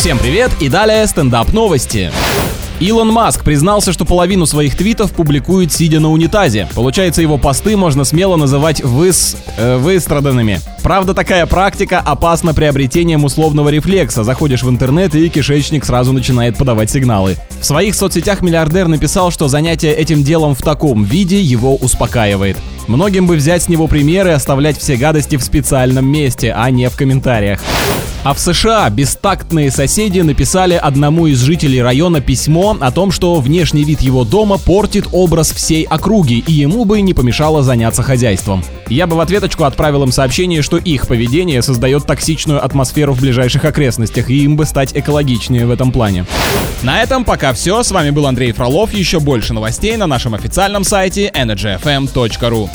Всем привет и далее стендап новости. Илон Маск признался, что половину своих твитов публикует сидя на унитазе. Получается, его посты можно смело называть выс... Э, выстраданными. Правда, такая практика опасна приобретением условного рефлекса. Заходишь в интернет и кишечник сразу начинает подавать сигналы. В своих соцсетях миллиардер написал, что занятие этим делом в таком виде его успокаивает. Многим бы взять с него примеры и оставлять все гадости в специальном месте, а не в комментариях. А в США бестактные соседи написали одному из жителей района письмо о том, что внешний вид его дома портит образ всей округи, и ему бы не помешало заняться хозяйством. Я бы в ответочку отправил им сообщение, что их поведение создает токсичную атмосферу в ближайших окрестностях, и им бы стать экологичнее в этом плане. На этом пока все. С вами был Андрей Фролов. Еще больше новостей на нашем официальном сайте energyfm.ru.